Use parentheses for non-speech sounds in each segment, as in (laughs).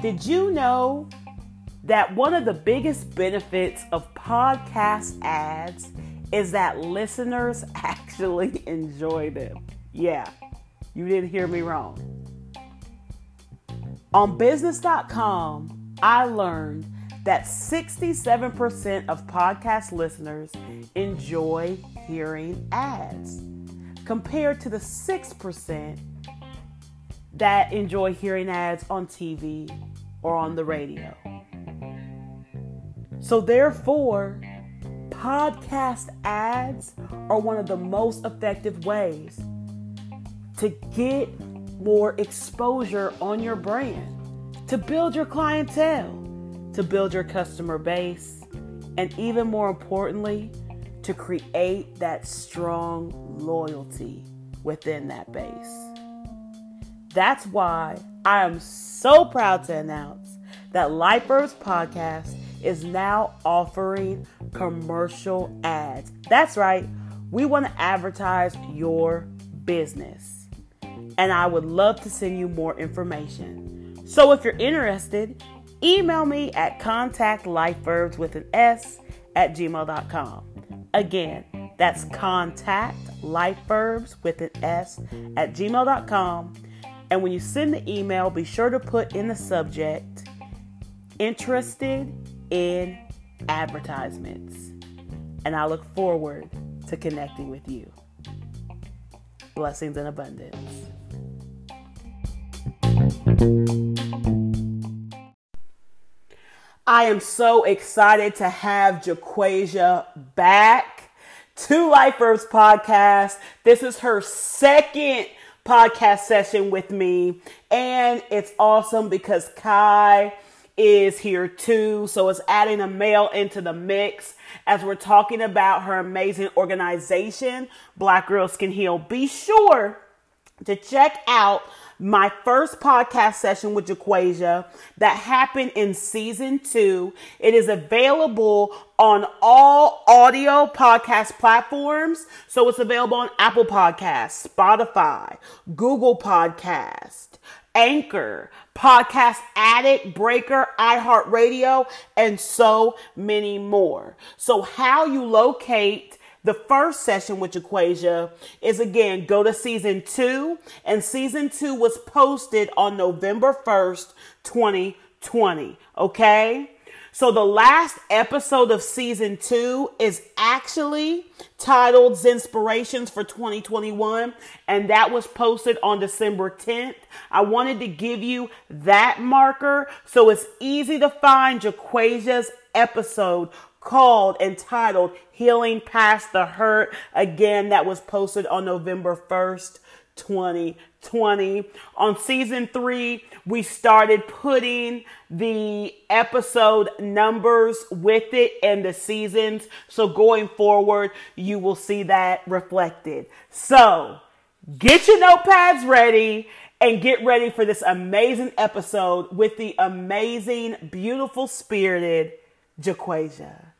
Did you know that one of the biggest benefits of podcast ads is that listeners (laughs) actually enjoy them? Yeah, you didn't hear me wrong. On business.com, I learned that 67% of podcast listeners enjoy hearing ads, compared to the 6% that enjoy hearing ads on TV or on the radio. So, therefore, podcast ads are one of the most effective ways to get more exposure on your brand, to build your clientele, to build your customer base, and even more importantly, to create that strong loyalty within that base. That's why I am so proud to announce that LifeVerbs Podcast is now offering commercial ads. That's right, we want to advertise your business. And I would love to send you more information. So if you're interested, email me at contactlifeverbs with an S at gmail.com. Again, that's contactlifeverbs with an S at gmail.com. And when you send the email, be sure to put in the subject interested in advertisements. And I look forward to connecting with you. Blessings and abundance. I am so excited to have Jaquasia back to Life Verbs Podcast. This is her second podcast session with me, and it's awesome because Kai is here too. So it's adding a male into the mix as we're talking about her amazing organization, Black Girls Can Heal. Be sure to check out my first podcast session with Jaquasia that happened in season two. It is available on all audio podcast platforms. So it's available on Apple Podcasts, Spotify, Google Podcast, Anchor, Podcast Addict, Breaker, iHeartRadio, and so many more. So how you locate the first session with Jaquasia is again, go to season two, and season two was posted on November 1st, 2020. Okay? So the last episode of season two is actually titled Inspirations for 2021, and that was posted on December 10th. I wanted to give you that marker so it's easy to find Jaquasia's episode called entitled Healing Past the Hurt. Again, that was posted on November 1st, 2020. On season three, we started putting the episode numbers with it and the seasons. So going forward, you will see that reflected. So get your notepads ready and get ready for this amazing episode with the amazing, beautiful, spirited Jaquasia.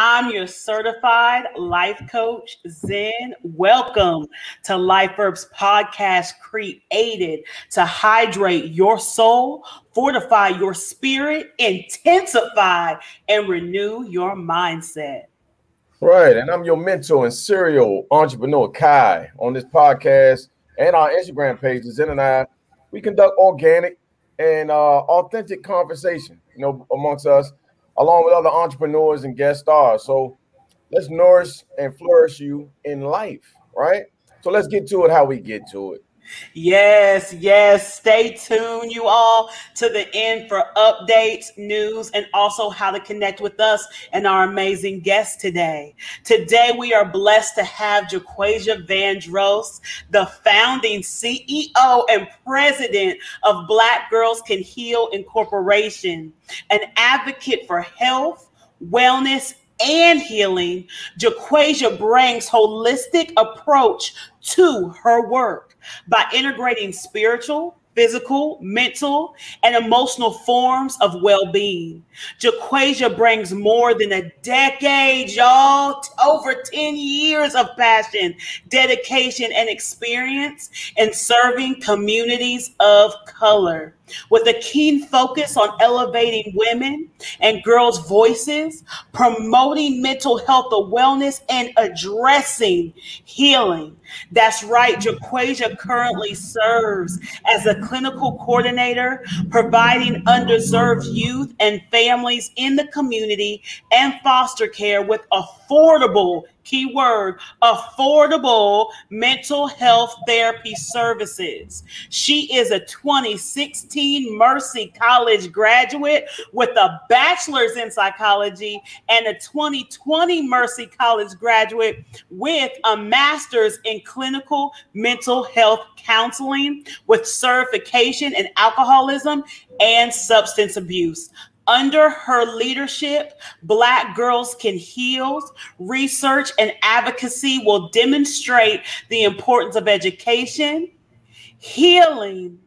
I'm your certified life coach, Zen. Welcome to Life Verbs Podcast, created to hydrate your soul, fortify your spirit, intensify, and renew your mindset. Right. And I'm your mentor and serial entrepreneur, Kai. On this podcast and our Instagram pages, Zen and I, we conduct organic and uh, authentic conversation, you know, amongst us along with other entrepreneurs and guest stars. So let's nourish and flourish you in life, right? So let's get to it how we get to it. Yes, yes. Stay tuned, you all, to the end for updates, news, and also how to connect with us and our amazing guest today. Today, we are blessed to have Jaquasia Vandross, the founding CEO and president of Black Girls Can Heal Incorporation, an advocate for health, wellness, and healing, Jaquasia brings holistic approach to her work by integrating spiritual, physical, mental, and emotional forms of well being. Jaquasia brings more than a decade, y'all, over 10 years of passion, dedication, and experience in serving communities of color with a keen focus on elevating women and girls' voices, promoting mental health and wellness, and addressing healing. That's right, Jaquasia currently serves as a clinical coordinator, providing underserved youth and families in the community and foster care with affordable keyword affordable mental health therapy services. She is a 2016 Mercy College graduate with a bachelor's in psychology and a 2020 Mercy College graduate with a master's in clinical mental health counseling with certification in alcoholism and substance abuse. Under her leadership, Black Girls Can Heal research and advocacy will demonstrate the importance of education, healing,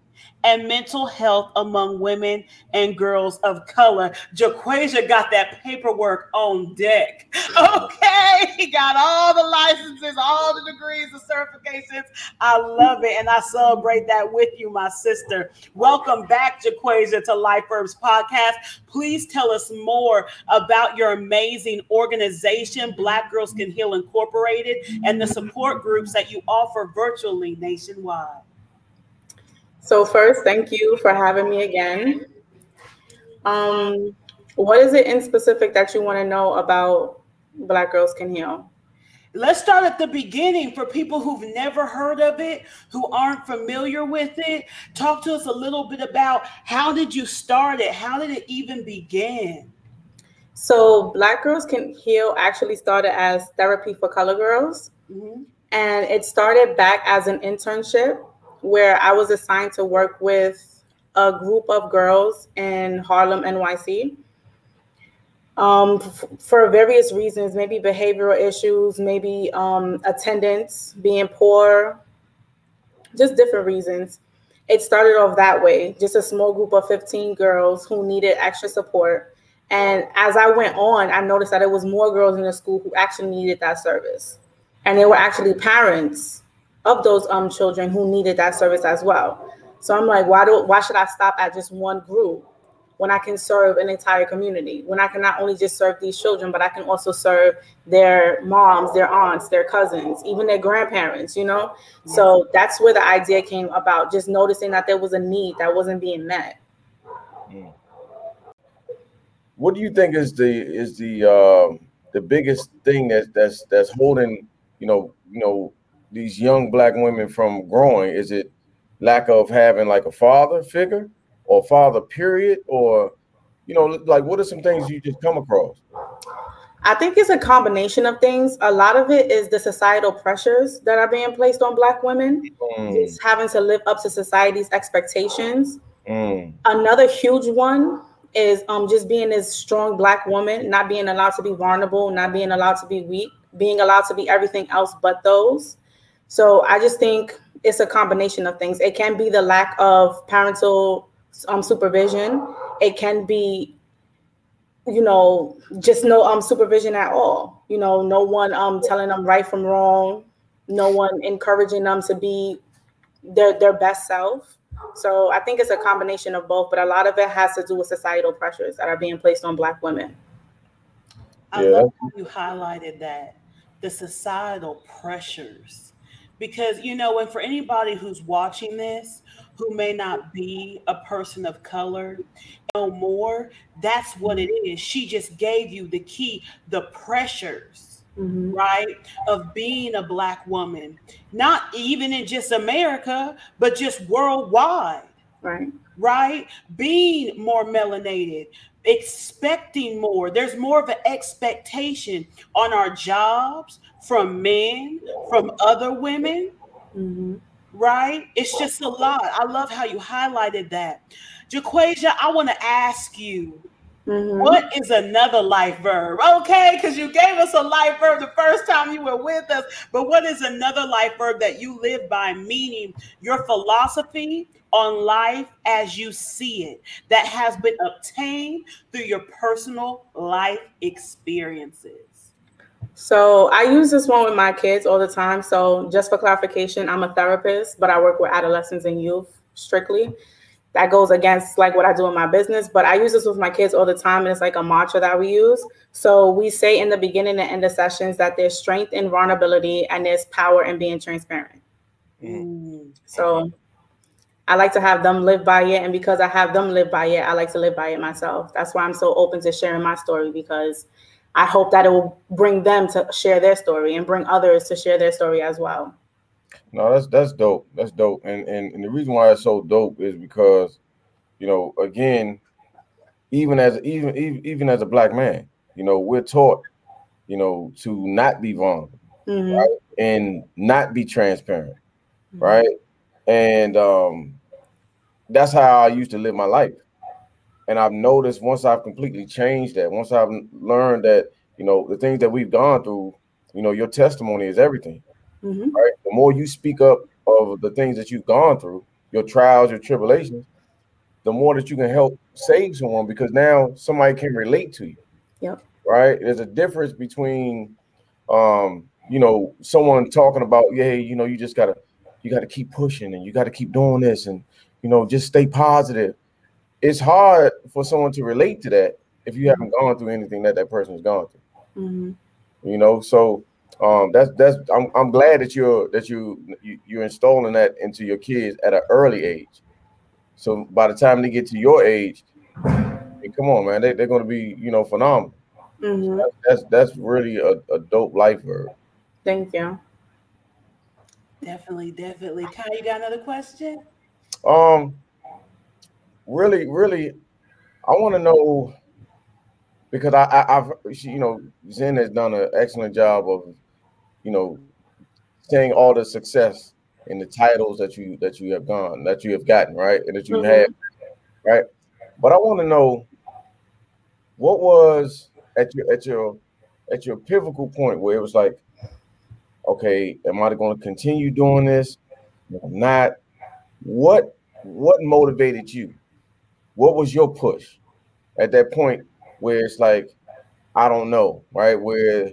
and mental health among women and girls of color. Jaquasia got that paperwork on deck. Okay, he got all the licenses, all the degrees, the certifications. I love it, and I celebrate that with you, my sister. Welcome back, Jaquasia, to Life Verbs Podcast. Please tell us more about your amazing organization, Black Girls Can Heal Incorporated, and the support groups that you offer virtually nationwide. So first, thank you for having me again. Um, what is it in specific that you want to know about Black Girls Can Heal? Let's start at the beginning for people who've never heard of it, who aren't familiar with it. Talk to us a little bit about how did you start it? How did it even begin? So, Black Girls Can Heal actually started as therapy for color girls. Mm-hmm. And it started back as an internship where I was assigned to work with a group of girls in Harlem, NYC. Um, f- for various reasons, maybe behavioral issues, maybe um, attendance being poor, just different reasons. It started off that way, just a small group of 15 girls who needed extra support. And as I went on, I noticed that it was more girls in the school who actually needed that service. And they were actually parents of those um children who needed that service as well. So I'm like, why do why should I stop at just one group when I can serve an entire community? When I can not only just serve these children, but I can also serve their moms, their aunts, their cousins, even their grandparents, you know? Yeah. So that's where the idea came about, just noticing that there was a need that wasn't being met. Mm. What do you think is the is the uh, the biggest thing that that's that's holding, you know, you know, these young black women from growing? Is it lack of having like a father figure or father period or you know like what are some things you just come across? I think it's a combination of things. A lot of it is the societal pressures that are being placed on black women. Mm. It's having to live up to society's expectations. Mm. Another huge one is um, just being this strong black woman, not being allowed to be vulnerable, not being allowed to be weak, being allowed to be everything else but those. So I just think it's a combination of things. It can be the lack of parental um, supervision. It can be, you know, just no um supervision at all. You know, no one um telling them right from wrong. No one encouraging them to be their their best self. So I think it's a combination of both, but a lot of it has to do with societal pressures that are being placed on Black women. I yeah. love how you highlighted that the societal pressures because you know and for anybody who's watching this who may not be a person of color no more that's what it is. She just gave you the key the pressures mm-hmm. right of being a black woman. Not even in just america but just worldwide. Right. Right? Being more melanated expecting more there's more of an expectation on our jobs from men, from other women, mm-hmm. right? It's just a lot. I love how you highlighted that. Jaquasia, I want to ask you Mm-hmm. What is another life verb? Okay, because you gave us a life verb the first time you were with us, but what is another life verb that you live by, meaning your philosophy on life as you see it that has been obtained through your personal life experiences? So I use this one with my kids all the time. So just for clarification, I'm a therapist, but I work with adolescents and youth strictly that goes against like what I do in my business. But I use this with my kids all the time, and it's like a mantra that we use. So we say in the beginning and end of sessions that there's strength in vulnerability and there's power in being transparent. Mm. So I like to have them live by it, and because I have them live by it, I like to live by it myself. That's why I'm so open to sharing my story because I hope that it will bring them to share their story and bring others to share their story as well. No, that's that's dope. That's dope. And, and and the reason why it's so dope is because, you know, again, even as even even, even as a black man, you know, we're taught, you know, to not be vulnerable, mm-hmm. right? And not be transparent, mm-hmm. right? And um that's how I used to live my life. And I've noticed once I've completely changed that, once I've learned that, you know, the things that we've gone through, you know, your testimony is everything Mm-hmm. Right. The more you speak up of the things that you've gone through, your trials, your tribulations, the more that you can help save someone because now somebody can relate to you. Yep. Right. There's a difference between, um, you know, someone talking about, yeah, you know, you just gotta, you gotta keep pushing and you gotta keep doing this and, you know, just stay positive. It's hard for someone to relate to that if you haven't gone through anything that that person has gone through. Mm-hmm. You know, so um, that's that's I'm, I'm glad that you're that you, you you're installing that into your kids at an early age. So by the time they get to your age, hey, come on, man, they, they're going to be you know phenomenal. Mm-hmm. That's, that's, that's really a, a dope life verb. Thank you. Definitely, definitely. Kai, you got another question? Um, really, really, I want to know because I, I, have you know, Zen has done an excellent job of you know, saying all the success and the titles that you that you have gone, that you have gotten, right? And that you mm-hmm. had, right? But I want to know what was at your at your at your pivotal point where it was like, okay, am I going to continue doing this? not. What what motivated you? What was your push at that point where it's like, I don't know, right? Where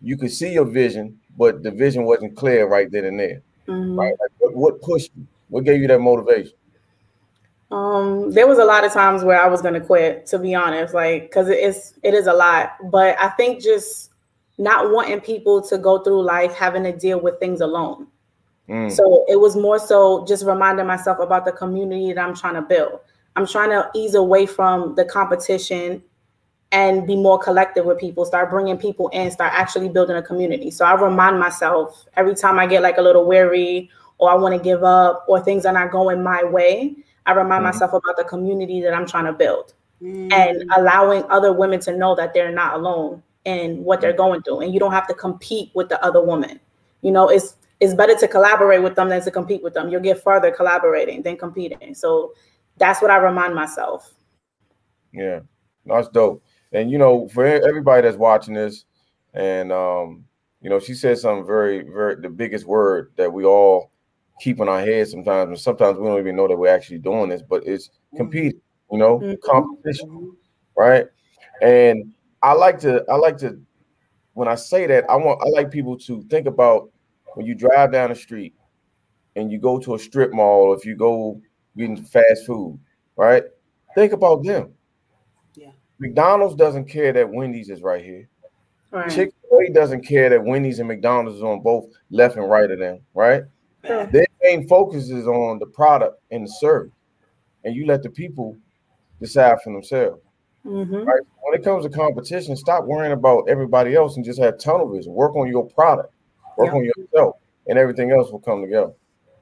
you could see your vision, but the vision wasn't clear right then and there. Mm-hmm. Right? Like what, what pushed you? What gave you that motivation? Um, there was a lot of times where I was gonna quit, to be honest, like because it is it is a lot. But I think just not wanting people to go through life having to deal with things alone. Mm. So it was more so just reminding myself about the community that I'm trying to build. I'm trying to ease away from the competition and be more collective with people, start bringing people in, start actually building a community. So I remind myself every time I get like a little weary or I want to give up or things are not going my way, I remind mm-hmm. myself about the community that I'm trying to build mm-hmm. and allowing other women to know that they're not alone in what they're going through. And you don't have to compete with the other woman. You know, it's it's better to collaborate with them than to compete with them. You'll get further collaborating than competing. So that's what I remind myself. Yeah, that's dope. And you know, for everybody that's watching this, and um, you know, she said something very, very the biggest word that we all keep in our head sometimes, and sometimes we don't even know that we're actually doing this, but it's mm-hmm. competing, you know, mm-hmm. competition, right? And I like to, I like to, when I say that, I want, I like people to think about when you drive down the street and you go to a strip mall, if you go getting fast food, right? Think about them. McDonald's doesn't care that Wendy's is right here. Right. Chick fil A doesn't care that Wendy's and McDonald's is on both left and right of them, right? Yeah. Their main focus is on the product and the service, and you let the people decide for themselves. Mm-hmm. Right? When it comes to competition, stop worrying about everybody else and just have tunnel vision. Work on your product, work on yourself, and everything else will come together.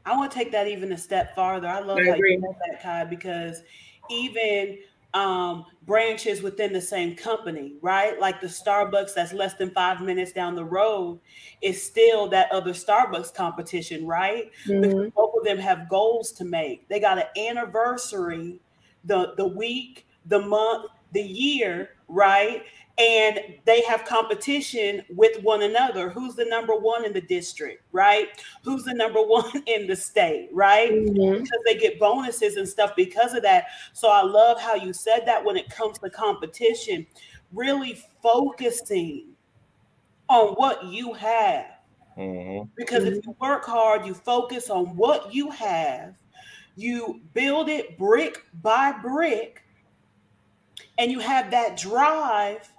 I want to take that even a step farther. I love I how you know that, Kai, because even um, branches within the same company, right? Like the Starbucks that's less than five minutes down the road is still that other Starbucks competition, right? Mm-hmm. Because both of them have goals to make. They got an anniversary, the the week, the month, the year, right? And they have competition with one another. Who's the number one in the district, right? Who's the number (laughs) one in the state, right? Mm-hmm. Because they get bonuses and stuff because of that. So I love how you said that when it comes to competition, really focusing on what you have. Mm-hmm. Because if you work hard, you focus on what you have, you build it brick by brick, and you have that drive,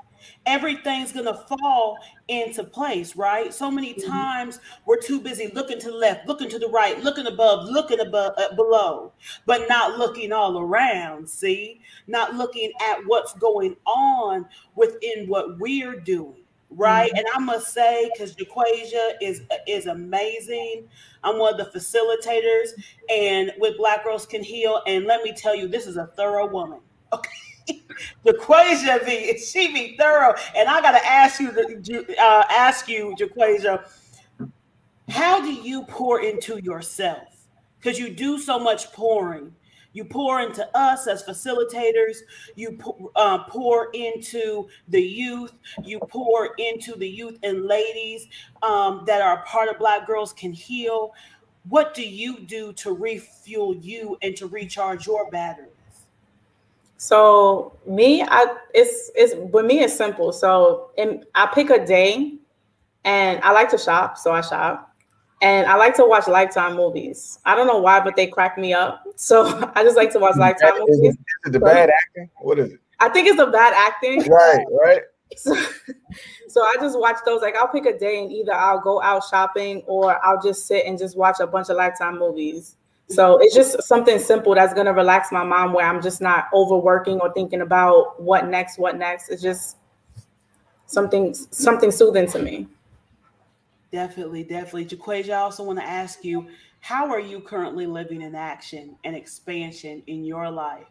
everything's going to fall into place, right? So many mm-hmm. times we're too busy looking to the left, looking to the right, looking above, looking above, uh, below, but not looking all around, see? Not looking at what's going on within what we're doing right? Mm-hmm. And I must say, because Jaquasia is is amazing. I'm one of the facilitators, and with Black Girls Can Heal. And let me tell you, this is a thorough woman. Okay. (laughs) Jaquasia be (laughs) she be thorough, and I gotta ask you, uh, ask you, Jaquasia, how do you pour into yourself? Because you do so much pouring. You pour into us as facilitators. You uh, pour into the youth. You pour into the youth and ladies um, that are part of Black Girls Can Heal. What do you do to refuel you and to recharge your batteries? So me, I it's it's with me it's simple. So and I pick a day, and I like to shop, so I shop and I like to watch Lifetime movies. I don't know why, but they crack me up. So (laughs) I just like to watch Lifetime is movies. It, is it the bad acting? What is it? I think it's the bad acting. (laughs) Right, right. (laughs) So, so I just watch those. Like I'll pick a day and either I'll go out shopping or I'll just sit and just watch a bunch of Lifetime movies. So it's just something simple that's gonna relax my mind where I'm just not overworking or thinking about what next, what next. It's just something something soothing to me. Definitely, definitely. Jaquasia, I also want to ask you, how are you currently living in action and expansion in your life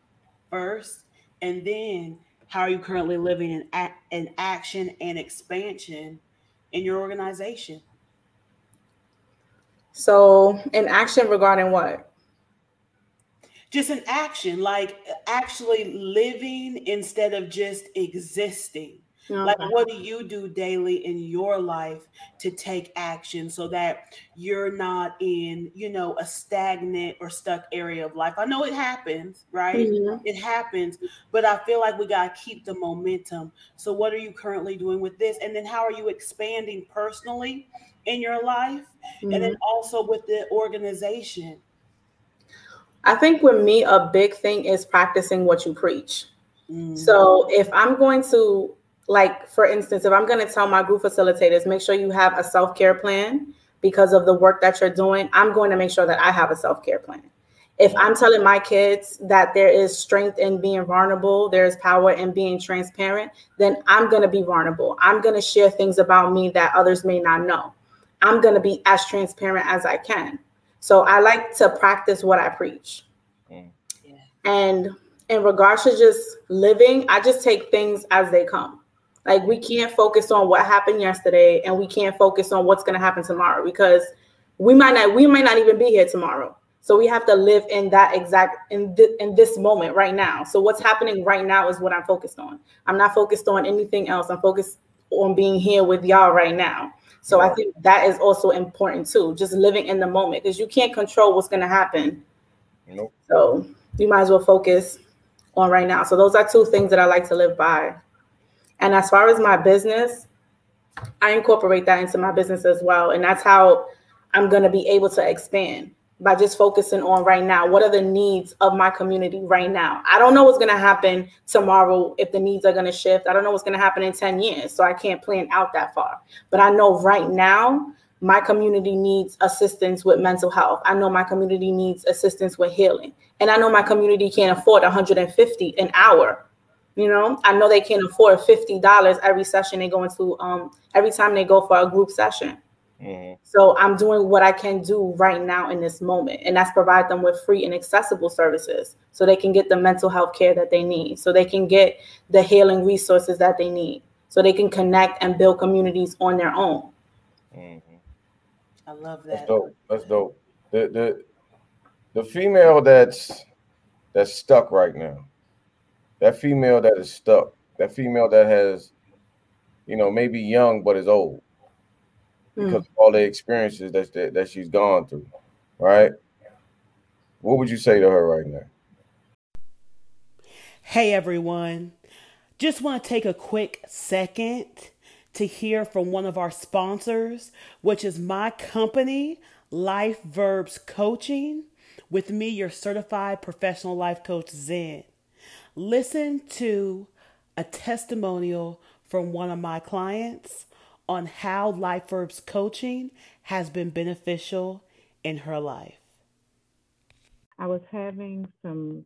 first? And then how are you currently living in, a- in action and expansion in your organization? So, in action regarding what? Just an action, like actually living instead of just existing. Okay. Like, what do you do daily in your life to take action so that you're not in, you know, a stagnant or stuck area of life? I know it happens, right? Mm-hmm. It happens, but I feel like we got to keep the momentum. So, what are you currently doing with this? And then, how are you expanding personally in your life? Mm-hmm. And then mm-hmm. also with the organization? I think with me, a big thing is practicing what you preach. Mm-hmm. So, if I'm going to like for instance if i'm going to tell my group facilitators make sure you have a self-care plan because of the work that you're doing i'm going to make sure that i have a self-care plan if i'm telling my kids that there is strength in being vulnerable there's power in being transparent then i'm going to be vulnerable i'm going to share things about me that others may not know i'm going to be as transparent as i can so i like to practice what i preach mm. yeah. and in regards to just living i just take things as they come like we can't focus on what happened yesterday and we can't focus on what's going to happen tomorrow because we might not we might not even be here tomorrow. So we have to live in that exact in th- in this moment right now. So what's happening right now is what I'm focused on. I'm not focused on anything else. I'm focused on being here with y'all right now. So I think that is also important too, just living in the moment because you can't control what's going to happen. Nope. So you might as well focus on right now. So those are two things that I like to live by. And as far as my business, I incorporate that into my business as well. And that's how I'm going to be able to expand by just focusing on right now. What are the needs of my community right now? I don't know what's going to happen tomorrow if the needs are going to shift. I don't know what's going to happen in 10 years. So I can't plan out that far. But I know right now, my community needs assistance with mental health. I know my community needs assistance with healing. And I know my community can't afford 150 an hour you know, I know they can't afford fifty dollars every session they go into. Um, every time they go for a group session. Mm-hmm. So I'm doing what I can do right now in this moment, and that's provide them with free and accessible services, so they can get the mental health care that they need, so they can get the healing resources that they need, so they can connect and build communities on their own. Mm-hmm. I love that. That's dope. That's dope. The the the female that's that's stuck right now that female that is stuck, that female that has, you know, maybe young but is old because mm. of all the experiences that, that that she's gone through, right? What would you say to her right now? Hey everyone. Just want to take a quick second to hear from one of our sponsors, which is my company, Life Verbs Coaching, with me, your certified professional life coach, Zen. Listen to a testimonial from one of my clients on how Life Verbs Coaching has been beneficial in her life. I was having some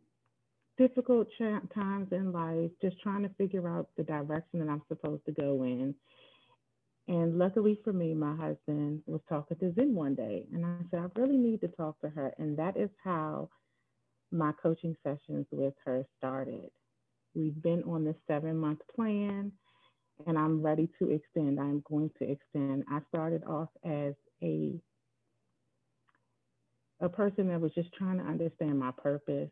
difficult times in life, just trying to figure out the direction that I'm supposed to go in. And luckily for me, my husband was talking to Zen one day, and I said, I really need to talk to her. And that is how my coaching sessions with her started. We've been on this seven month plan, and I'm ready to extend. I'm going to extend. I started off as a a person that was just trying to understand my purpose.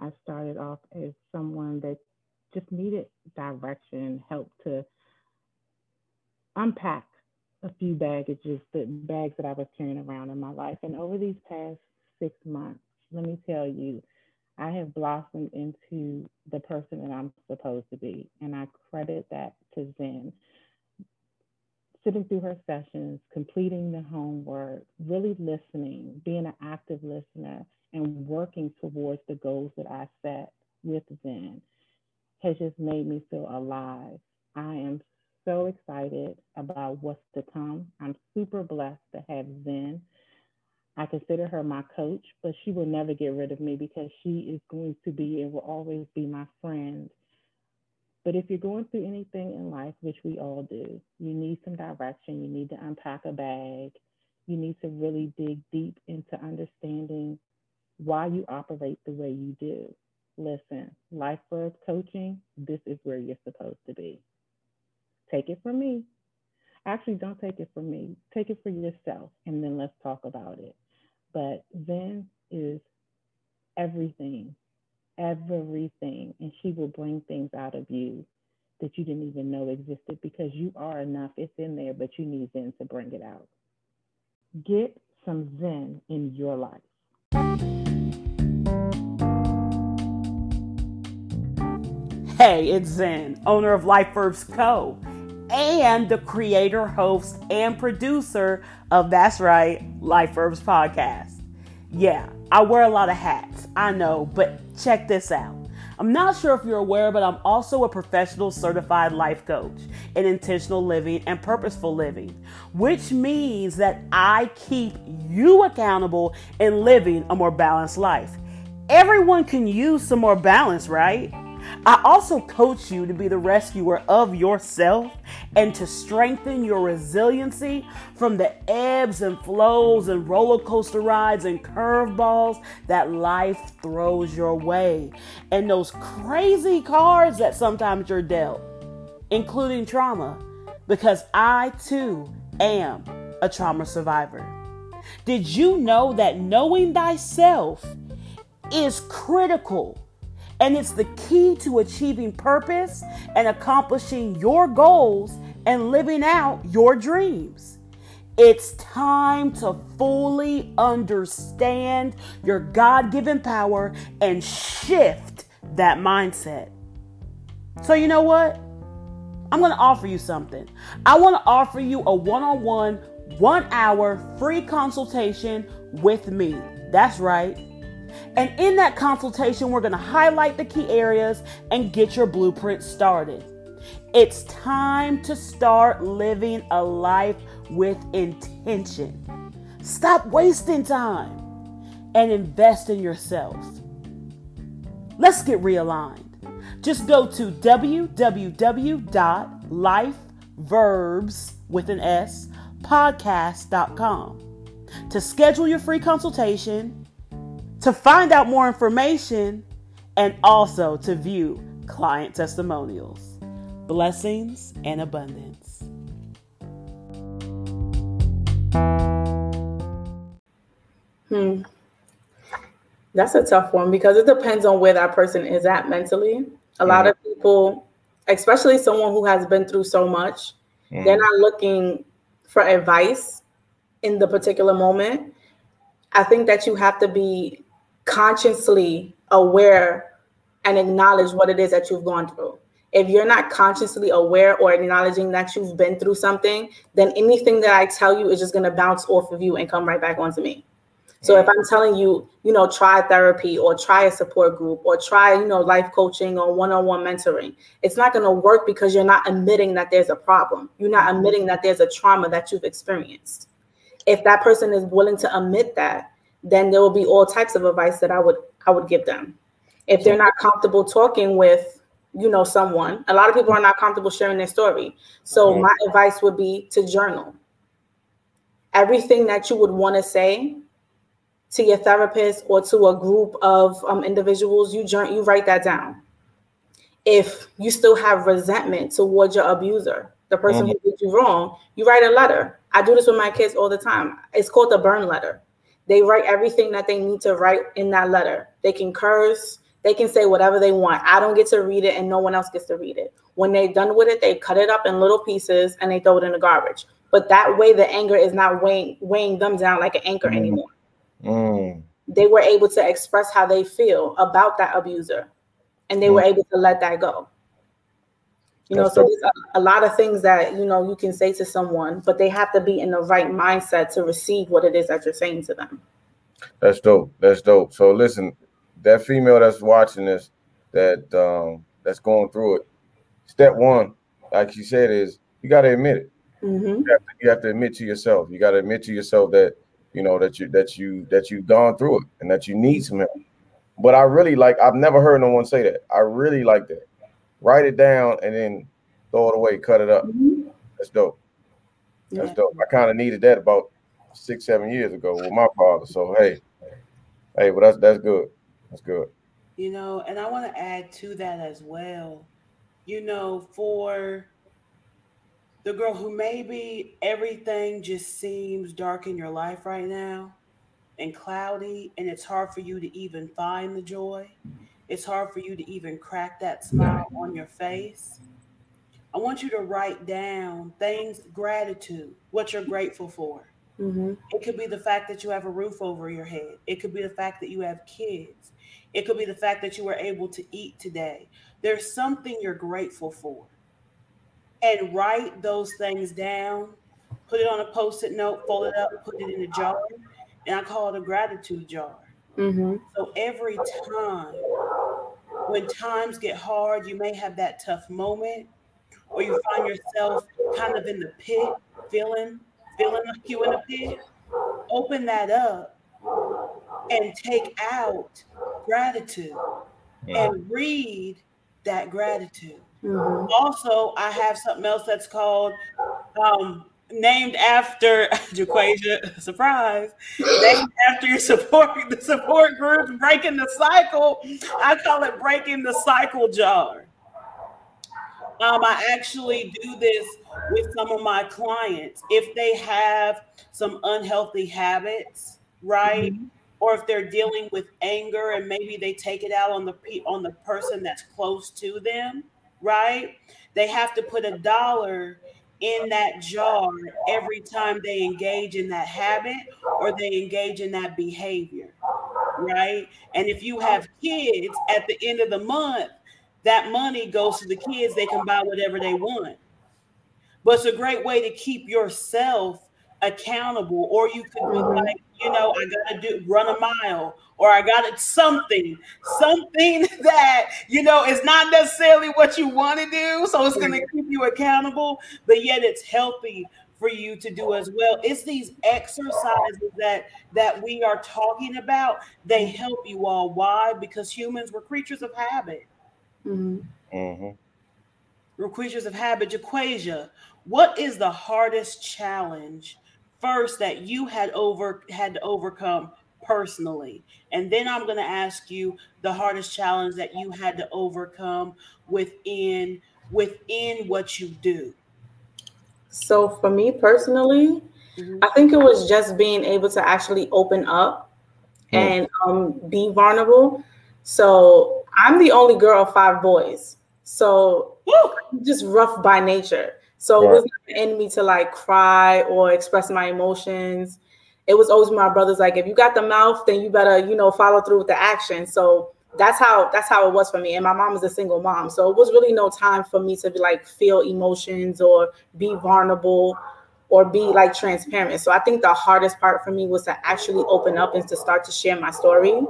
I started off as someone that just needed direction, help to unpack a few baggages, the bags that I was carrying around in my life. And over these past six months, let me tell you, I have blossomed into the person that I'm supposed to be. And I credit that to Zen. Sitting through her sessions, completing the homework, really listening, being an active listener, and working towards the goals that I set with Zen has just made me feel alive. I am so excited about what's to come. I'm super blessed to have Zen. I consider her my coach, but she will never get rid of me because she is going to be and will always be my friend. But if you're going through anything in life, which we all do, you need some direction. You need to unpack a bag. You need to really dig deep into understanding why you operate the way you do. Listen, life verbs coaching, this is where you're supposed to be. Take it from me. Actually, don't take it from me. Take it for yourself, and then let's talk about it. But Zen is everything, everything, and she will bring things out of you that you didn't even know existed because you are enough. It's in there, but you need Zen to bring it out. Get some Zen in your life. Hey, it's Zen, owner of Life Verbs Co and the creator, host, and producer of That's Right, Life Verbs Podcast. Yeah, I wear a lot of hats, I know, but check this out. I'm not sure if you're aware, but I'm also a professional certified life coach in intentional living and purposeful living, which means that I keep you accountable in living a more balanced life. Everyone can use some more balance, right? I also coach you to be the rescuer of yourself and to strengthen your resiliency from the ebbs and flows and roller coaster rides and curveballs that life throws your way and those crazy cards that sometimes you're dealt, including trauma, because I too am a trauma survivor. Did you know that knowing thyself is critical? And it's the key to achieving purpose and accomplishing your goals and living out your dreams. It's time to fully understand your God given power and shift that mindset. So, you know what? I'm going to offer you something. I want to offer you a one on one, one hour free consultation with me. That's right and in that consultation, we're going to highlight the key areas and get your blueprint started. It's time to start living a life with intention. Stop wasting time and invest in yourself. Let's get realigned. Just go to www.lifeverbs with an S podcast.com to schedule your free consultation to find out more information and also to view client testimonials. Blessings and abundance. Hmm. That's a tough one because it depends on where that person is at mentally. A lot of people, especially someone who has been through so much, they're not looking for advice in the particular moment. I think that you have to be consciously aware and acknowledge what it is that you've gone through. If you're not consciously aware or acknowledging that you've been through something, then anything that I tell you is just going to bounce off of you and come right back onto me. So if I'm telling you, you know, try therapy or try a support group or try, you know, life coaching or one-on-one mentoring, it's not going to work because you're not admitting that there's a problem. You're not admitting that there's a trauma that you've experienced. If that person is willing to admit that, then there will be all types of advice that I would I would give them. If they're not comfortable talking with, you know, someone, a lot of people are not comfortable sharing their story. So my advice would be to journal. Everything that you would want to say to your therapist or to a group of um, individuals, you journal, you write that down. If you still have resentment towards your abuser, the person who did you wrong, you write a letter. I do this with my kids all the time. It's called the burn letter. They write everything that they need to write in that letter. They can curse, they can say whatever they want. I don't get to read it and no one else gets to read it. When they're done with it, they cut it up in little pieces and they throw it in the garbage. But that way the anger is not weighing weighing them down like an anchor Mm. anymore. Mm. They were able to express how they feel about that abuser and they were able to let that go. You know, That's so there's a, a lot of things that you know you can say to someone, but they have to be in the right mindset to receive what it is that you're saying to them. That's dope. That's dope. So listen, that female that's watching this, that um that's going through it. Step one, like you said, is you got to admit it. hmm You have, to, you have to admit to yourself. You got to admit to yourself that you know that you that you that you've gone through it and that you need some help. But I really like. I've never heard no one say that. I really like that. Write it down and then throw it away, cut it up. Mm-hmm. That's dope. That's Yeah. dope. I kind of needed that about six, seven years ago with my father. So hey, hey, but that's that's good. That's good. You know, and I want to add to that as well. You know, for the girl who maybe everything just seems dark in your life right now and cloudy, and it's hard for you to even find the joy, it's hard for you to even crack that smile on your face. I want you to write down things, gratitude, what you're grateful for. hmm It could be the fact that you have a roof over your head. It could be the fact that you have kids. It could be the fact that you were able to eat today. There's something you're grateful for. And write those things down, put it on a post it note, fold it up, put it in a jar. And I call it a gratitude jar. Hmm So every time, when times get hard, you may have that tough moment, or you find yourself kind of in the pit, feeling, feeling like you in a pit. Open that up and take out gratitude and read that gratitude. hmm Also, I have something else that's called um, named after (laughs) Jaquasia. Surprise! Named after your support the support group, breaking the cycle. I call it breaking the cycle jar. Um, I actually do this with some of my clients if they have some unhealthy habits, right? Or if they're dealing with anger and maybe they take it out on the pe- on the person that's close to them, right? They have to put a dollar in that jar every time they engage in that habit or they engage in that behavior, right? And if you have kids at the end of the month, that money goes to the kids, they can buy whatever they want. But it's a great way to keep yourself accountable, or you could be mm-hmm. like, you know, I gotta do run a mile, or I got it something, something (laughs) that you know is not necessarily what you want to do, so it's gonna keep you accountable, but yet it's healthy for you to do as well. It's these exercises that that we are talking about. They help you all. Why? Because humans were creatures of habit. Mm-hmm. Mm-hmm. We're creatures of habit. Jaquasia, what is the hardest challenge first that you had over had to overcome personally? And then I'm going to ask you the hardest challenge that you had to overcome within within what you do. So for me personally, Mhm. I think it was just being able to actually open up Hmm. and um, be vulnerable. So I'm the only girl of five boys. So Woo! just rough by nature. So yeah. it wasn't in me to like cry or express my emotions. It was always my brothers like, if you got the mouth, then you better, you know, follow through with the action. So that's how that's how it was for me. And my mom was a single mom. So it was really no time for me to be like feel emotions or be vulnerable or be like transparent. So I think the hardest part for me was to actually open up and to start to share my story.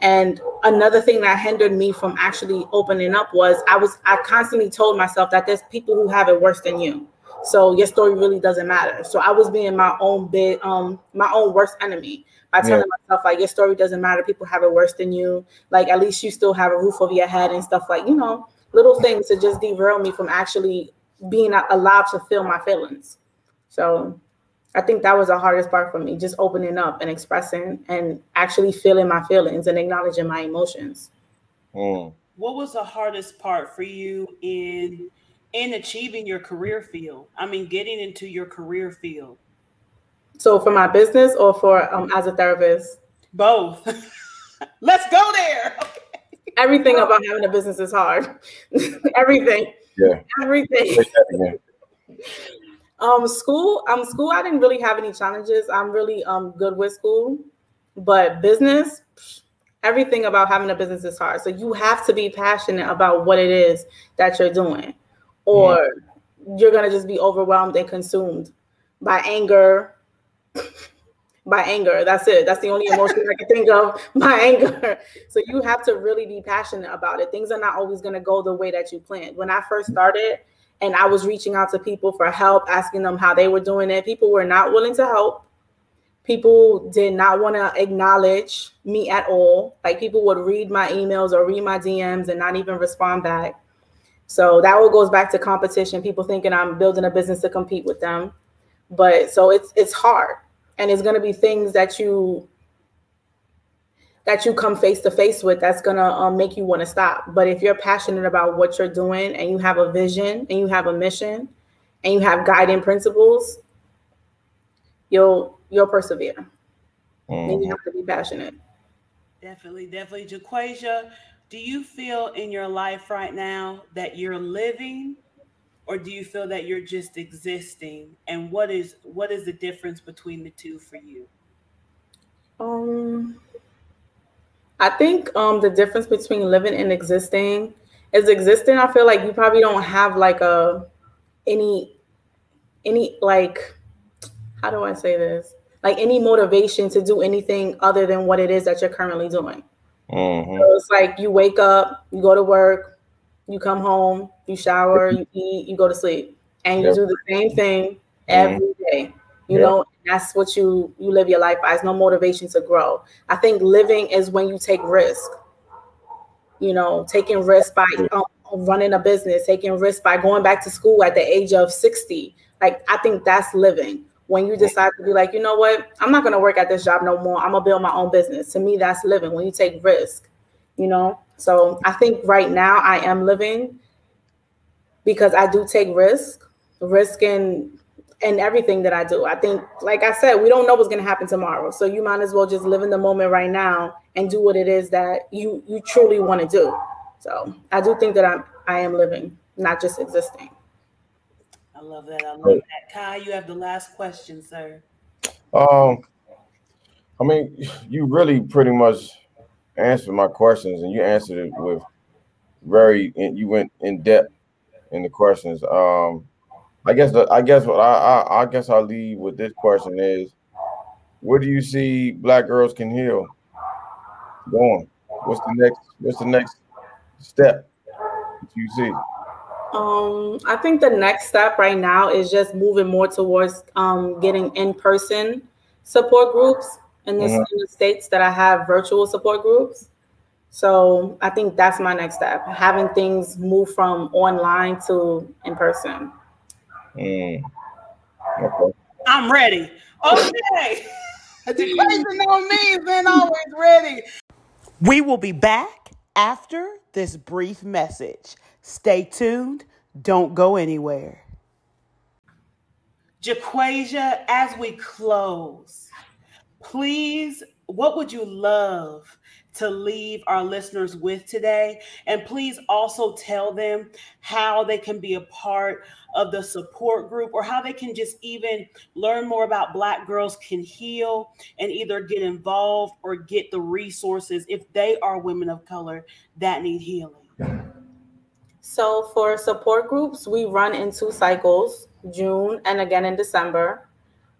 And another thing that hindered me from actually opening up was I was I constantly told myself that there's people who have it worse than you. So your story really doesn't matter. So I was being my own big um my own worst enemy by telling yeah. myself like your story doesn't matter. People have it worse than you. Like at least you still have a roof over your head and stuff like you know little things to just derail me from actually being allowed to feel my feelings. So I think that was the hardest part for me, just opening up and expressing and actually feeling my feelings and acknowledging my emotions. Mm. What was the hardest part for you in in achieving your career field? I mean, getting into your career field. So for my business or for um, as a therapist? Both. (laughs) Let's go there. (laughs) Okay. Everything about having a business is hard. (laughs) Everything. Yeah. Everything. Um, school, um, school, I didn't really have any challenges. I'm really um good with school, but business, everything about having a business is hard. So you have to be passionate about what it is that you're doing, or mm. you're gonna just be overwhelmed and consumed by anger. (laughs) by anger. That's it. That's the only emotion I can think of. (laughs) My anger. So you have to really be passionate about it. Things are not always going to go the way that you planned. When I first started, and I was reaching out to people for help, asking them how they were doing it. People were not willing to help. People did not want to acknowledge me at all. Like people would read my emails or read my DMs and not even respond back. So that all goes back to competition. People thinking I'm building a business to compete with them. But so it's it's hard. And it's gonna be things that you that you come face to face with that's going to um, make you want to stop. But if you're passionate about what you're doing and you have a vision and you have a mission and you have guiding principles, you'll you'll persevere. Mm. And you have to be passionate. Definitely, definitely. Jaquasia, do you feel in your life right now that you're living or do you feel that you're just existing? And what is what is the difference between the two for you? Um I think um, the difference between living and existing is existing. I feel like you probably don't have like a any any like how do I say this? Like any motivation to do anything other than what it is that you're currently doing. Mm-hmm. So it's like you wake up, you go to work, you come home, you shower, you eat, you go to sleep, and you yep. do the same thing mm-hmm. every mm-hmm. day. You yep. know, that's what you you live your life by. It's no motivation to grow. I think living is when you take risk. You know, taking risk by um, running a business, taking risk by going back to school at the age of 60. Like I think that's living. When you decide to be like, you know what, I'm not gonna work at this job no more. I'm gonna build my own business. To me, that's living. When you take risk, you know. So I think right now I am living because I do take risk, risk in and everything that I do. I think, like I said, we don't know what's going to happen tomorrow. So you might as well just live in the moment right now and do what it is that you you truly want to do. So I do think that I'm I am living, not just existing. I love that. I love that. Kai, you have the last question, sir. Um, I mean, you really pretty much answered my questions, and you answered it with very. You went in depth in the questions. Um, I guess the, I guess what I, I I guess I'll leave with this question is where do you see black girls can heal going? What's the next what's the next step you see? Um, I think the next step right now is just moving more towards um, getting in-person support groups in, this, mm-hmm. in the states that I have virtual support groups. So I think that's my next step, having things move from online to in person. Mm. Okay. I'm ready. Okay. (laughs) the question on me been always ready. We will be back after this brief message. Stay tuned. Don't go anywhere. Jaquasia, as we close, please, what would you love to leave our listeners with today? And please also tell them how they can be a part of the support group or how they can just even learn more about Black Girls Can Heal and either get involved or get the resources if they are women of color that need healing. So, for support groups, we run in two cycles June and again in December.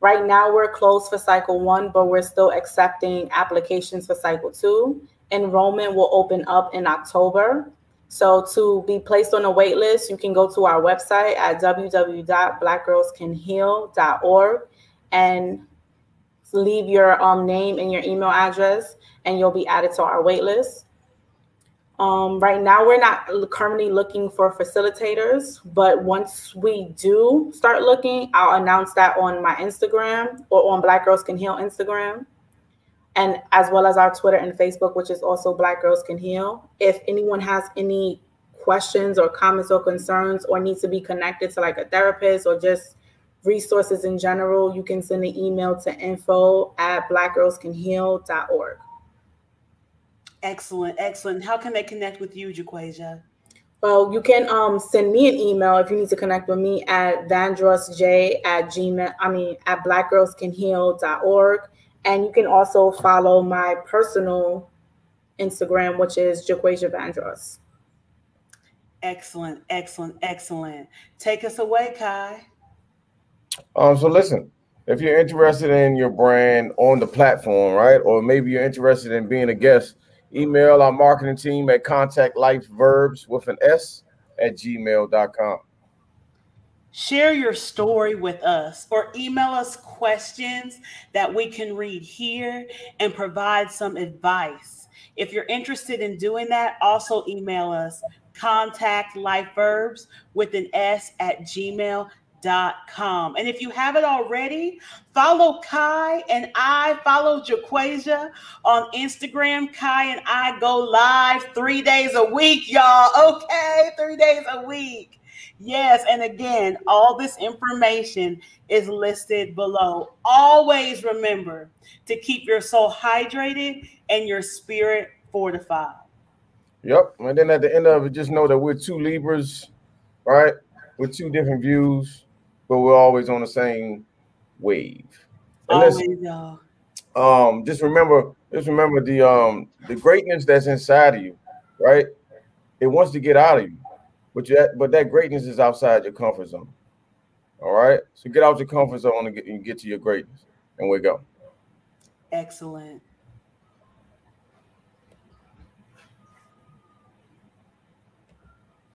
Right now, we're closed for cycle one, but we're still accepting applications for cycle two. Enrollment will open up in October. So, to be placed on a wait list, you can go to our website at www.blackgirlscanheal.org and leave your um, name and your email address, and you'll be added to our wait list. Um, right now, we're not currently looking for facilitators, but once we do start looking, I'll announce that on my Instagram or on Black Girls Can Heal Instagram, and as well as our Twitter and Facebook, which is also Black Girls Can Heal. If anyone has any questions or comments or concerns, or needs to be connected to like a therapist or just resources in general, you can send an email to info at blackgirlscanheal.org. Excellent, excellent. How can they connect with you, Jaquasia? Well, you can um, send me an email if you need to connect with me at vandrosj at gmail, I mean, at blackgirlscanheal.org. And you can also follow my personal Instagram, which is Jaquasia Vandross. Excellent, excellent, excellent. Take us away, Kai. Um, so listen, if you're interested in your brand on the platform, right? Or maybe you're interested in being a guest Email our marketing team at contact life verbs with an S at gmail.com. Share your story with us or email us questions that we can read here and provide some advice. If you're interested in doing that, also email us contact life verbs with an S at gmail.com com. And if you haven't already, follow Kai and I, follow Jaquasia on Instagram. Kai and I go live three days a week, y'all. Okay, three days a week. Yes, and again, all this information is listed below. Always remember to keep your soul hydrated and your spirit fortified. Yep. And then at the end of it, just know that we're two Libras, right? With two different views, but we're always on the same wave. And always, y'all. Um, just remember, just remember the um the greatness that's inside of you, right? It wants to get out of you, but that but that greatness is outside your comfort zone. All right, so get out your comfort zone and get, and get to your greatness, and we go. Excellent.